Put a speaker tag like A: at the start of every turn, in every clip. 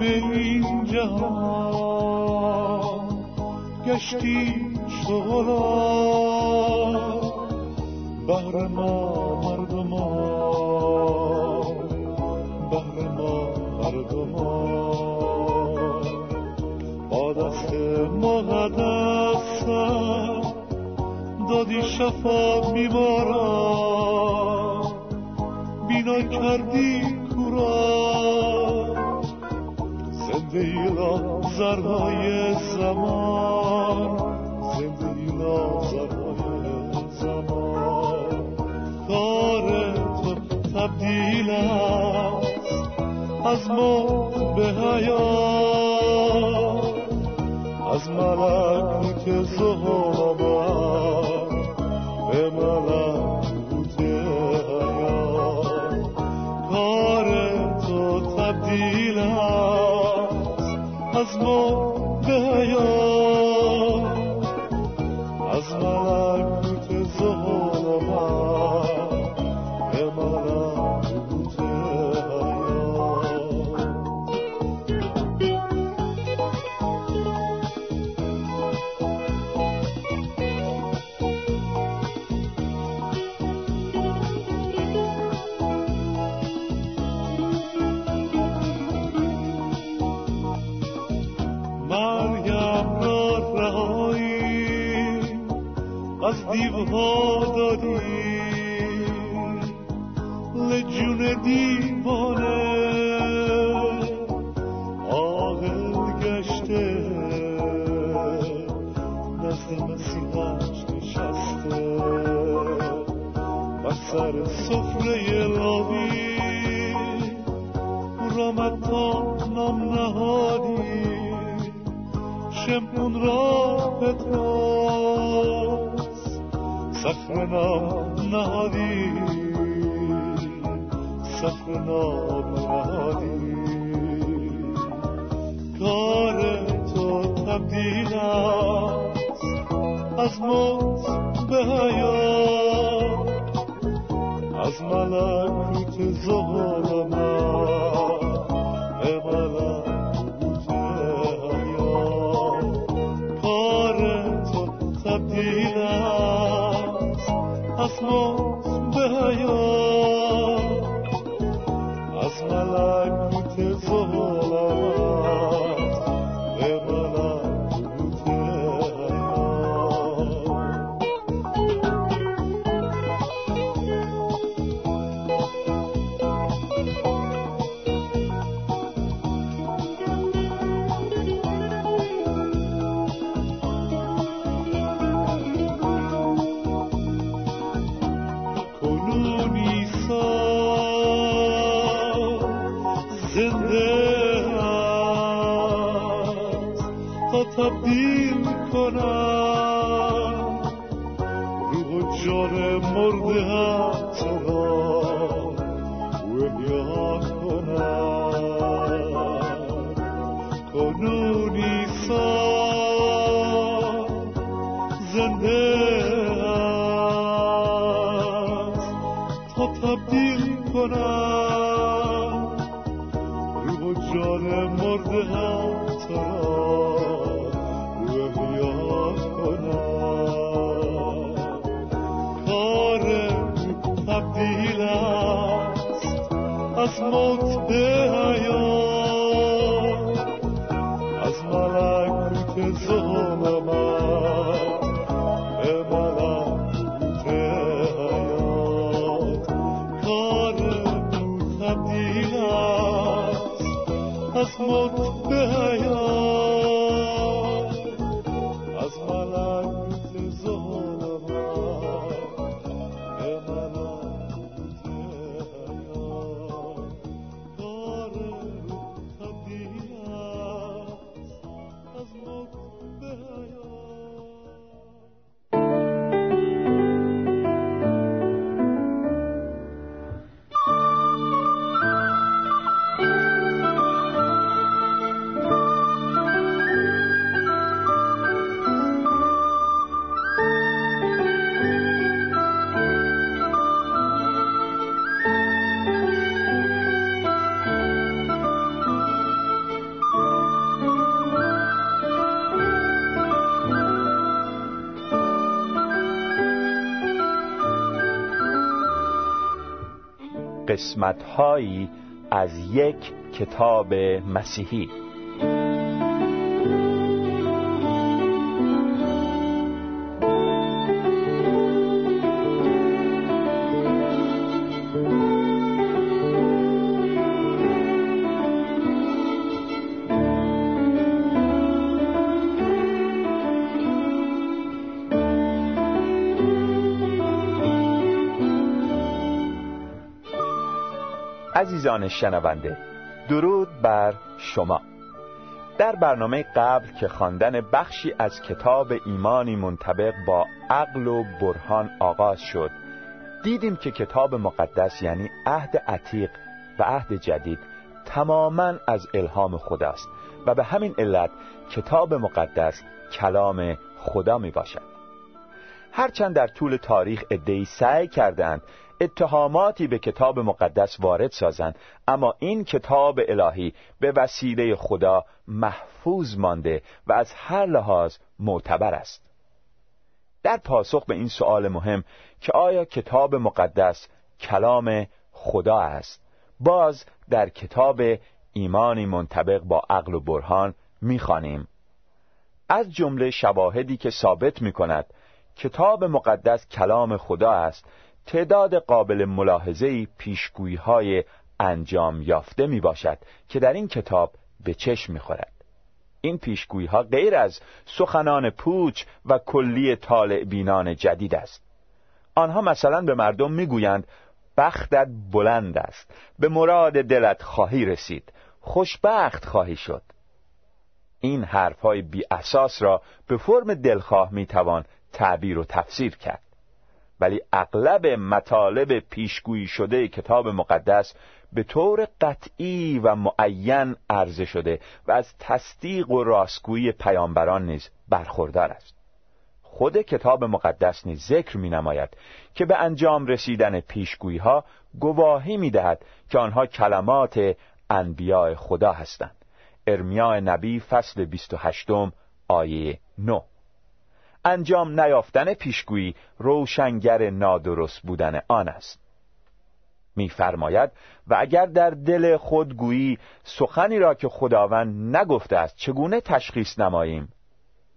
A: به این جهان گشتی شغلا بهر ما مردمان بهر ما مردمان با دست مقدسم دادی شفا بیمارا بینا کردی را زرهای زمان زندگی را زرهای زمان. کار تو تبدیل از موت به حیات از ملکوت زهرمان به از به حیات از ملکوت دیوها دادی لجون دیوانه عاقل گشته نزد مسیحش نشسته و سر سفره لاوی رامت تا نام نهادی شمعون را پتروس سخر نام نهادی. سخر نام نهادی. کار تو تبدیل از موت به حیات. از ملکوت ظلمت از کنون ایسا زنده است. تا جان مرده هم تو را احیا کنم. کار تبدیل است. از موت به
B: قسمتهایی از یک کتاب مسیحی. عزیزان شنونده درود بر شما. در برنامه قبل که خواندن بخشی از کتاب ایمانی منطبق با عقل و برهان آغاز شد دیدیم که کتاب مقدس یعنی عهد عتیق و عهد جدید تماما از الهام خداست و به همین علت کتاب مقدس کلام خدا می باشد هرچند در طول تاریخ ادهی سعی کردند اتهاماتی به کتاب مقدس وارد سازند. اما این کتاب الهی به وسیله خدا محفوظ مانده و از هر لحاظ معتبر است. در پاسخ به این سؤال مهم که آیا کتاب مقدس کلام خدا است؟ باز در کتاب ایمانی منطبق با عقل و برهان می‌خوانیم. از جمله شواهدی که ثابت می کند کتاب مقدس کلام خدا است تعداد قابل ملاحظه‌ای پیشگویی های انجام یافته می باشد که در این کتاب به چشم می خورد. این پیشگویی ها غیر از سخنان پوچ و کلی طالع بینان جدید است. آنها مثلا به مردم می‌گویند بختت بلند است به مراد دلت خواهی رسید خوشبخت خواهی شد این حرف های بی اساس را به فرم دلخواه می توان تعبیر و تفسیر کرد ولی اغلب مطالب پیشگویی شده کتاب مقدس به طور قطعی و معین عرضه شده و از تصدیق و راستگویی پیامبران نیز برخوردار است. خود کتاب مقدس نیز ذکر می نماید که به انجام رسیدن پیشگویی ها گواهی می دهد که آنها کلمات انبیاء خدا هستند. ارمیا نبی فصل 28 آیه 9 انجام نیافتن پیشگویی روشنگر نادرست بودن آن است. میفرماید و اگر در دل خود گویی سخنی را که خداوند نگفته است چگونه تشخیص نماییم؟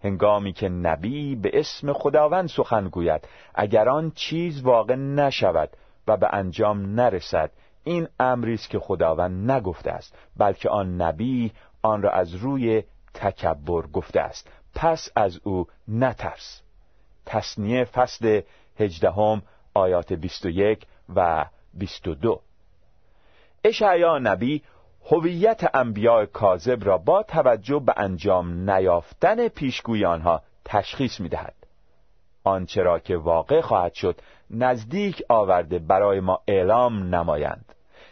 B: هنگامی که نبی به اسم خداوند سخن گوید اگر آن چیز واقع نشود و به انجام نرسد این امری است که خداوند نگفته است بلکه آن نبی آن را از روی تکبر گفته است. پس از او نترس. تصنیه فصل هجدهم آیات 21 و 22 اشعیا نبی هویت انبیاء کاذب را با توجه به انجام نیافتن پیشگوی آنها تشخیص می‌دهد آنچه را که واقع خواهد شد نزدیک آورده برای ما اعلام نمایند.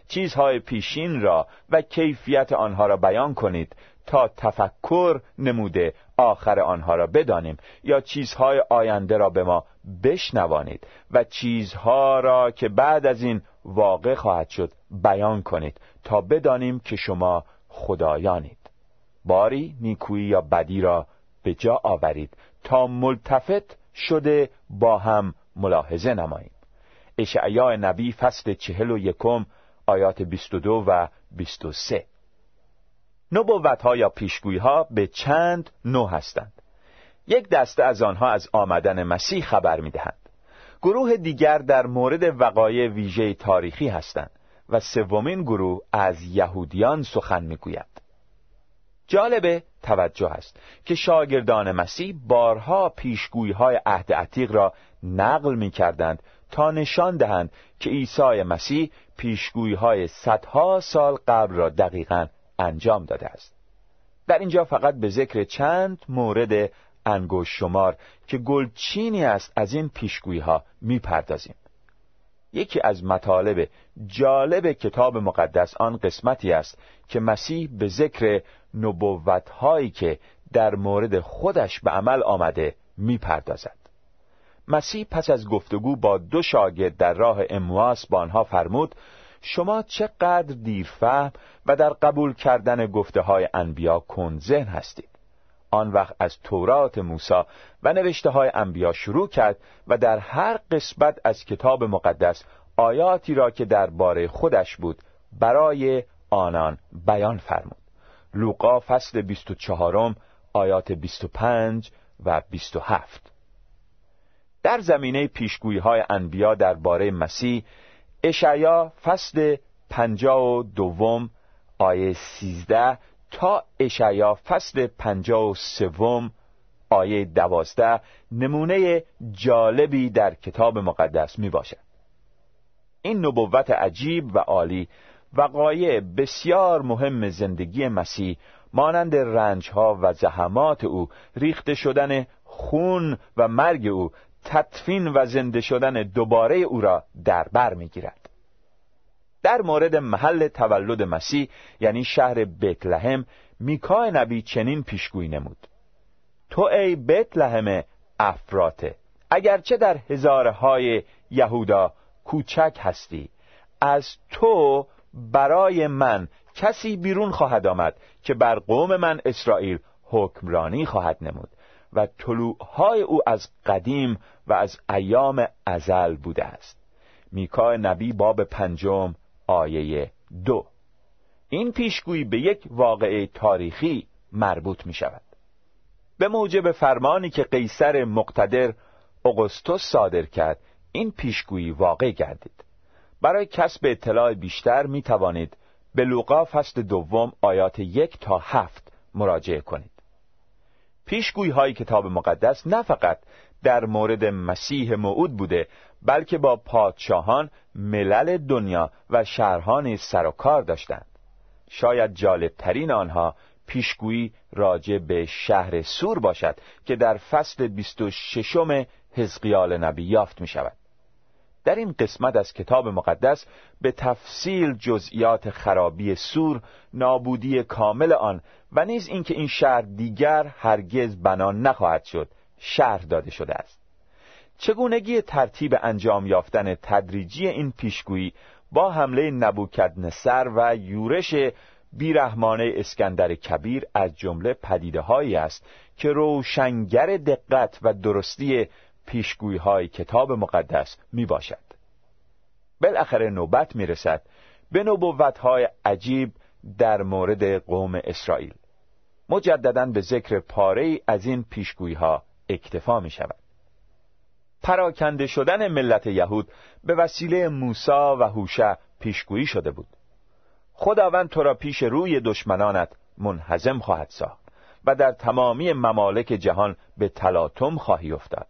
B: چیزهای پیشین را و کیفیت آنها را بیان کنید تا تفکر نموده آخر آنها را بدانیم. یا چیزهای آینده را به ما بشنوانید و چیزها را که بعد از این واقع خواهد شد بیان کنید تا بدانیم که شما خدایانید. باری نیکویی یا بدی را به جا آورید تا ملتفت شده با هم ملاحظه نماییم. اشعیا نبی فصل چهل و یکم آیات 22 و 23 نبوت ها یا پیشگویی ها به چند نوع هستند. یک دسته از آنها از آمدن مسیح خبر می دهند گروه دیگر در مورد وقایع ویژه تاریخی هستند و سومین گروه از یهودیان سخن می‌گوید. جالب توجه است که شاگردان مسیح بارها پیشگویی های عهد عتیق را نقل می کردند تا نشان دهند که عیسی مسیح پیشگویی های صدها سال قبل را دقیقا انجام داده است. در اینجا فقط به ذکر چند مورد انگوش شمار که گلچینی است از این پیشگویی ها می‌پردازیم. یکی از مطالب جالب کتاب مقدس آن قسمتی است که مسیح به ذکر نبوت هایی که در مورد خودش به عمل آمده می‌پردازد. مسیح پس از گفتگو با دو شاگرد در راه امواس با آنها فرمود شما چقدر دیرفهم و در قبول کردن گفته های انبیا کن ذهن هستید. آن وقت از تورات موسی و نوشته های انبیا شروع کرد و در هر قسمت از کتاب مقدس آیاتی را که درباره خودش بود برای آنان بیان فرمود. لوقا فصل 24 آیات 25 و 27 در زمینه پیشگویی های انبیا درباره مسیح اشعیا فصل 52 آیه 13 تا اشعیا فصل 53 آیه 12 نمونه جالبی در کتاب مقدس می باشد این نبوت عجیب و عالی وقایع بسیار مهم زندگی مسیح مانند رنجها و زحمات او ریخته شدن خون و مرگ او تدفین و زنده شدن دوباره او را در بر می‌گیرد. در مورد محل تولد مسیح یعنی شهر بتلهم میکا نبی چنین پیشگویی نمود. تو ای بتلهم افراته اگرچه در هزارهای یهودا کوچک هستی از تو برای من کسی بیرون خواهد آمد که بر قوم من اسرائیل حکمرانی خواهد نمود. و طلوعهای او از قدیم و از ایام ازل بوده است. میکا نبی باب پنجم آیه دو. این پیشگویی به یک واقعه تاریخی مربوط می شود به موجب فرمانی که قیصر مقتدر اگوستوس صادر کرد این پیشگویی واقع گردید. برای کسب اطلاع بیشتر می توانید به لوقا فصل دوم آیات یک تا هفت مراجعه کنید. پیشگویی های کتاب مقدس نه فقط در مورد مسیح موعود بوده بلکه با پادشاهان ملل دنیا و شهرها سر و کار داشتند. شاید جالبترین آنها پیشگویی راجع به شهر سور باشد که در فصل 26 حزقیال نبی یافت می شود در این قسمت از کتاب مقدس به تفصیل جزئیات خرابی سور نابودی کامل آن و نیز اینکه این شهر دیگر هرگز بنا نخواهد شد شهر داده شده است. چگونگی ترتیب انجام یافتن تدریجی این پیشگویی با حمله نبوکدنصر و یورش بیرحمانه اسکندر کبیر از جمله پدیده هایی است که روشنگر دقت و درستی پیشگویی های کتاب مقدس می باشد بالاخره نوبت می رسد به نبوت های عجیب در مورد قوم اسرائیل. مجددا به ذکر پاره از این پیشگویی ها اکتفا می شود پراکنده شدن ملت یهود به وسیله موسا و هوشع پیشگویی شده بود. خداوند تو را پیش روی دشمنانت منحزم خواهد ساخت و در تمامی ممالک جهان به تلاطم خواهی افتاد.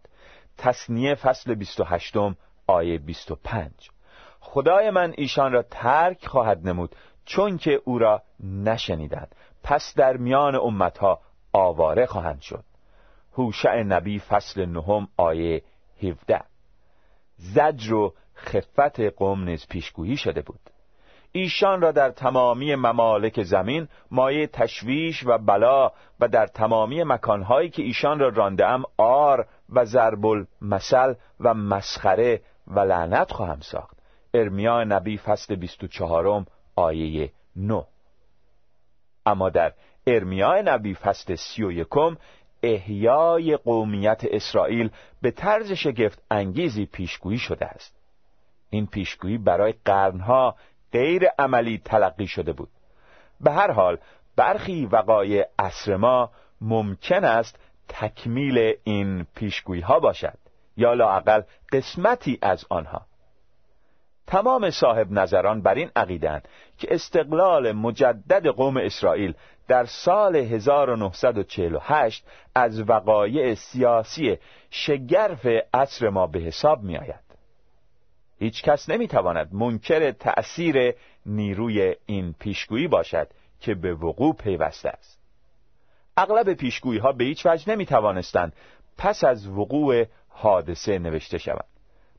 B: تصنیه فصل 28 آیه 25 خدای من ایشان را ترک خواهد نمود چون که او را نشنیدند. پس در میان امتها آواره خواهند شد. هوشع نبی فصل نهم آیه 17 زجر و خفت قوم نیز پیشگویی شده بود. ایشان را در تمامی ممالک زمین مایه تشویش و بلا و در تمامی مکانهایی که ایشان را رانده آر و ضرب مسل و مسخره و لعنت خواهم ساخت. ارمیا نبی فصل 24 آیه 9 اما در ارمیا نبی فصل 31 احیای قومیت اسرائیل به طرز شگفت انگیزی پیشگویی شده است. این پیشگویی برای قرنها غیر عملی تلقی شده بود. به هر حال برخی وقایع عصر ما ممکن است تکمیل این پیشگویی ها باشد یا لاقل قسمتی از آنها تمام صاحب نظران بر این عقیدند که استقلال مجدد قوم اسرائیل در سال 1948 از وقایع سیاسی شگرف عصر ما به حساب می آید. هیچ کس نمی تواند منکر تأثیر نیروی این پیشگویی باشد که به وقوع پیوسته است. اغلب پیشگویی ها به هیچ وجه نمی توانستند پس از وقوع حادثه نوشته شوند.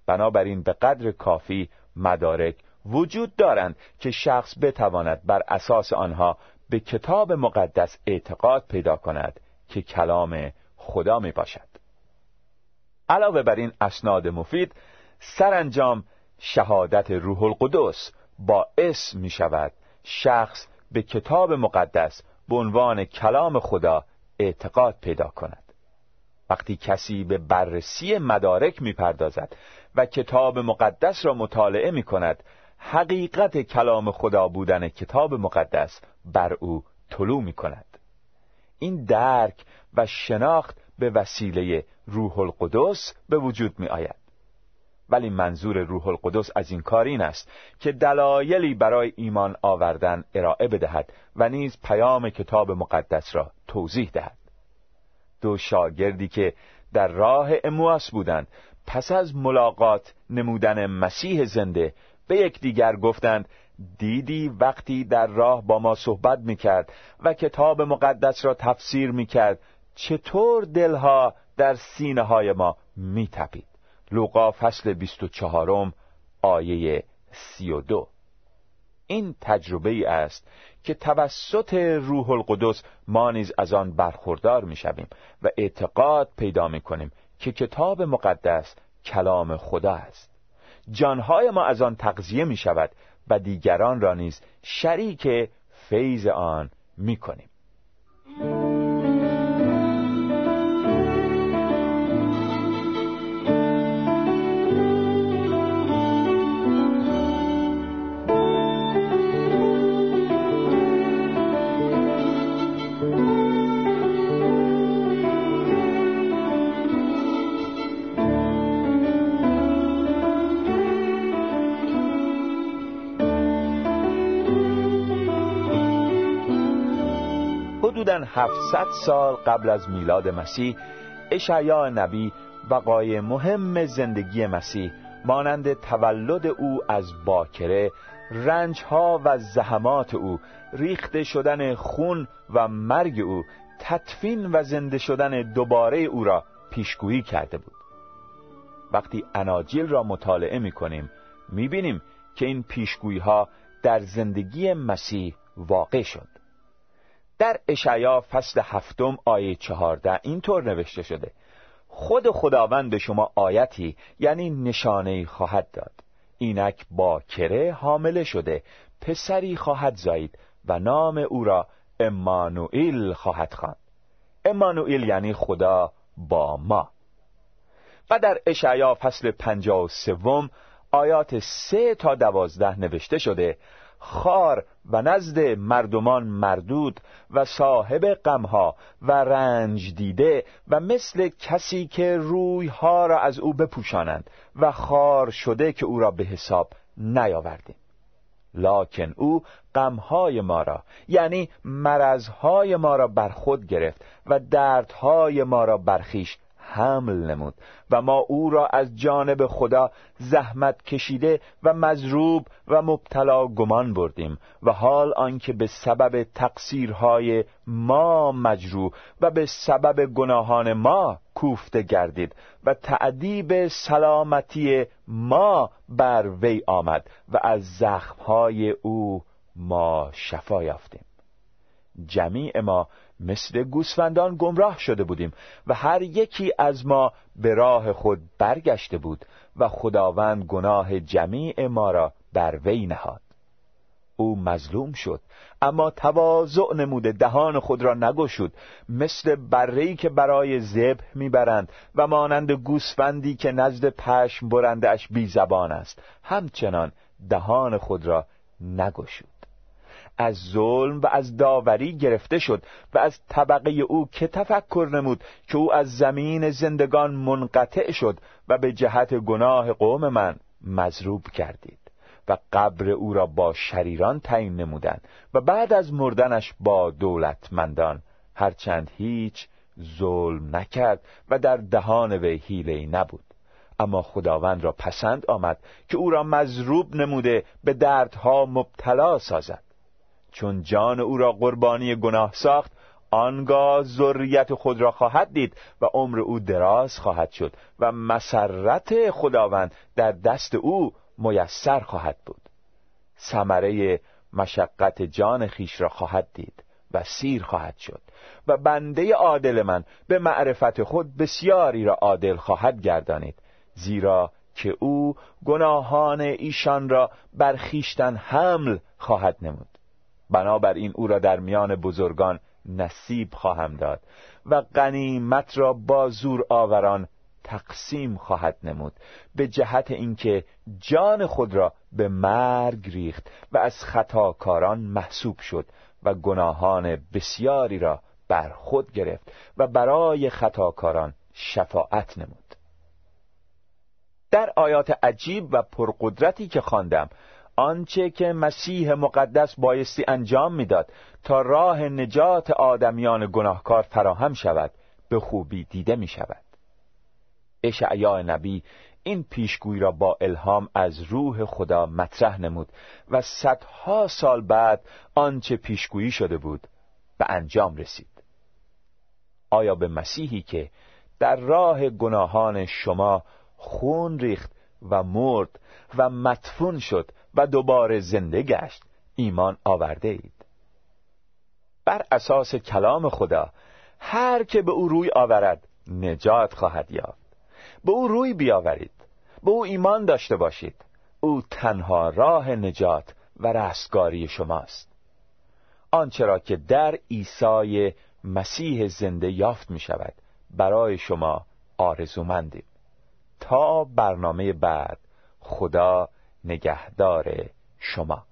B: بنابراین به قدر کافی مدارک وجود دارند که شخص بتواند بر اساس آنها به کتاب مقدس اعتقاد پیدا کند که کلام خدا می باشد علاوه بر این اسناد مفید سرانجام شهادت روح القدس باعث می شود شخص به کتاب مقدس به عنوان کلام خدا اعتقاد پیدا کند. وقتی کسی به بررسی مدارک می‌پردازد و کتاب مقدس را مطالعه می کند حقیقت کلام خدا بودن کتاب مقدس بر او طلوع می کند این درک و شناخت به وسیله روح القدس به وجود می آید ولی منظور روح القدس از این کار این است که دلایلی برای ایمان آوردن ارائه بدهد و نیز پیام کتاب مقدس را توضیح دهد. دو شاگردی که در راه امواس بودند پس از ملاقات نمودن مسیح زنده به یکدیگر گفتند دیدی وقتی در راه با ما صحبت می‌کرد و کتاب مقدس را تفسیر می‌کرد چطور دلها در سینه های ما میتپید؟ لوقا فصل 24 آیه 32 این تجربه ای است که توسط روح القدس ما نیز از آن برخوردار می‌شویم و اعتقاد پیدا می‌کنیم که کتاب مقدس کلام خدا است. جانهای ما از آن تغذیه می شود و دیگران را نیز شریک فیض آن می کنیم 700 سال قبل از میلاد مسیح اشعیا نبی وقای مهم زندگی مسیح مانند تولد او از باکره رنجها و زحمات او ریخته شدن خون و مرگ او تطفین و زنده شدن دوباره او را پیشگویی کرده بود. وقتی اناجیل را مطالعه می کنیم می بینیم که این پیشگویی ها در زندگی مسیح واقع شد. در اشعیا فصل هفتم آیه چهارده اینطور نوشته شده. خود خداوند به شما آیتی یعنی نشانه خواهد داد. اینک با کره حامله شده پسری خواهد زایید و نام او را امانوئیل خواهد خواند. امانوئیل یعنی خدا با ما. و در اشعیا فصل پنجاه و سوم آیات سه تا دوازده نوشته شده خار و نزد مردمان مردود و صاحب غمها و رنج دیده و مثل کسی که رویها را از او بپوشانند و خار شده که او را به حساب نیاوردیم. لاکن او غمهای ما را یعنی مرزهای ما را بر خود گرفت و دردهای ما را برخیش حمل نمود و ما او را از جانب خدا زحمت کشیده و مزروب و مبتلا گمان بردیم و حال آنکه به سبب تقصیرهای ما مجروح و به سبب گناهان ما کوفته گردید و تعدیب سلامتی ما بر وی آمد و از زخمهای او ما شفا یافتیم. جمیع ما مثل گوسفندان گمراه شده بودیم و هر یکی از ما به راه خود برگشته بود و خداوند گناه جمیع ما را بر وی نهاد. او مظلوم شد اما تواضع نموده دهان خود را نگشود. مثل برهی که برای ذبح می‌برند و مانند گوسفندی که نزد پشم برندش بی زبان است. همچنان دهان خود را نگشود. از ظلم و از داوری گرفته شد و از طبقه او که تفکر نمود که او از زمین زندگان منقطع شد و به جهت گناه قوم من مضروب کردید و قبر او را با شریران تعیین نمودند و بعد از مردنش با دولتمندان هرچند هیچ ظلم نکرد و در دهان وی حیله نبود. اما خداوند را پسند آمد که او را مضروب نموده به دردها مبتلا سازد. چون جان او را قربانی گناه ساخت آنگاه ذریت خود را خواهد دید و عمر او دراز خواهد شد و مسرت خداوند در دست او میسر خواهد بود. ثمره مشقت جان خیش را خواهد دید و سیر خواهد شد و بنده عادل من به معرفت خود بسیاری را عادل خواهد گردانید زیرا که او گناهان ایشان را بر خیشتن حمل خواهد نمود. بنابراین او را در میان بزرگان نصیب خواهم داد
C: و غنیمت را با زور آوران تقسیم خواهد نمود به جهت اینکه جان خود را به مرگ ریخت و از خطاکاران محسوب شد و گناهان بسیاری را بر خود گرفت و برای خطاکاران شفاعت نمود. در آیات عجیب و پرقدرتی که خواندم آنچه که مسیح مقدس بایستی انجام می‌داد تا راه نجات آدمیان گناهکار فراهم شود به خوبی دیده می شود اشعیا نبی این پیشگویی را با الهام از روح خدا مطرح نمود و صدها سال بعد آنچه پیشگویی شده بود به انجام رسید. آیا به مسیحی که در راه گناهان شما خون ریخت و مرد و مدفون شد و دوباره زنده گشت. ایمان آورده اید. بر اساس کلام خدا هر که به او روی آورد نجات خواهد یافت. به او روی بیاورید. به او ایمان داشته باشید. او تنها راه نجات و رستگاری شماست. آنچه را که در عیسی مسیح زنده یافت می شود برای شما آرزومندیم. تا برنامه بعد خدا نگهدار شما.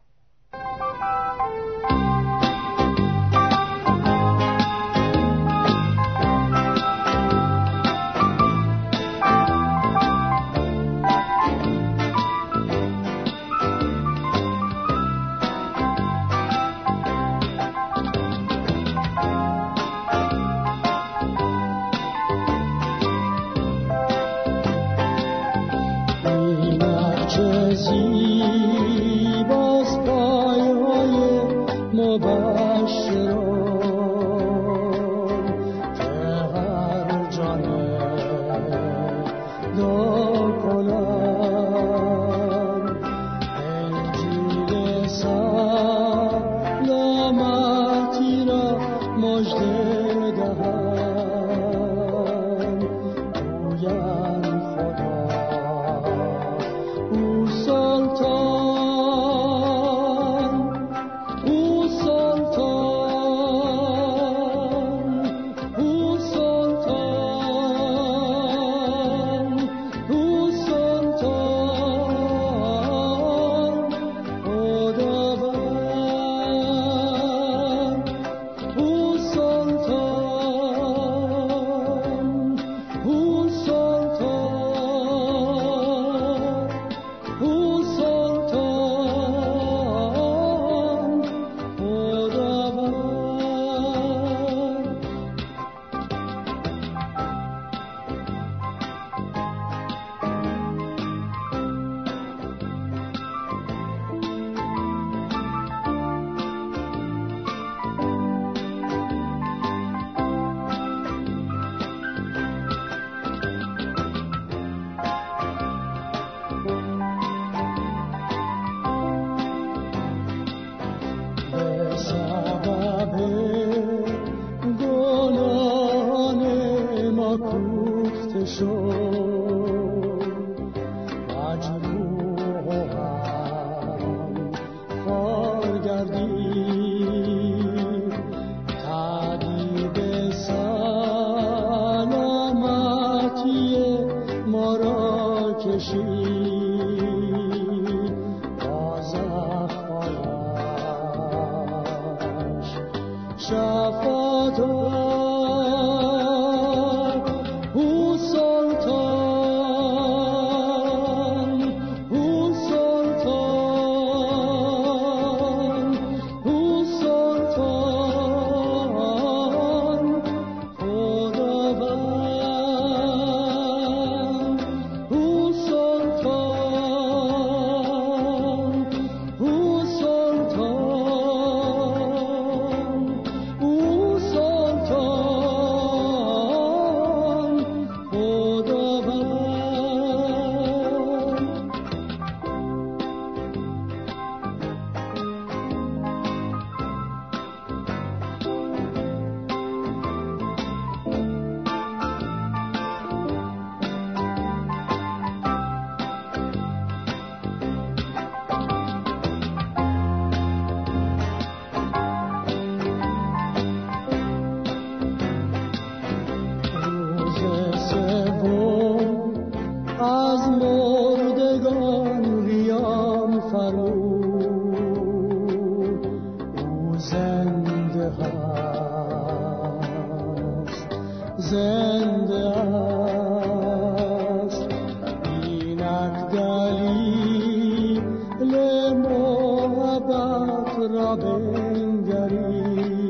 C: های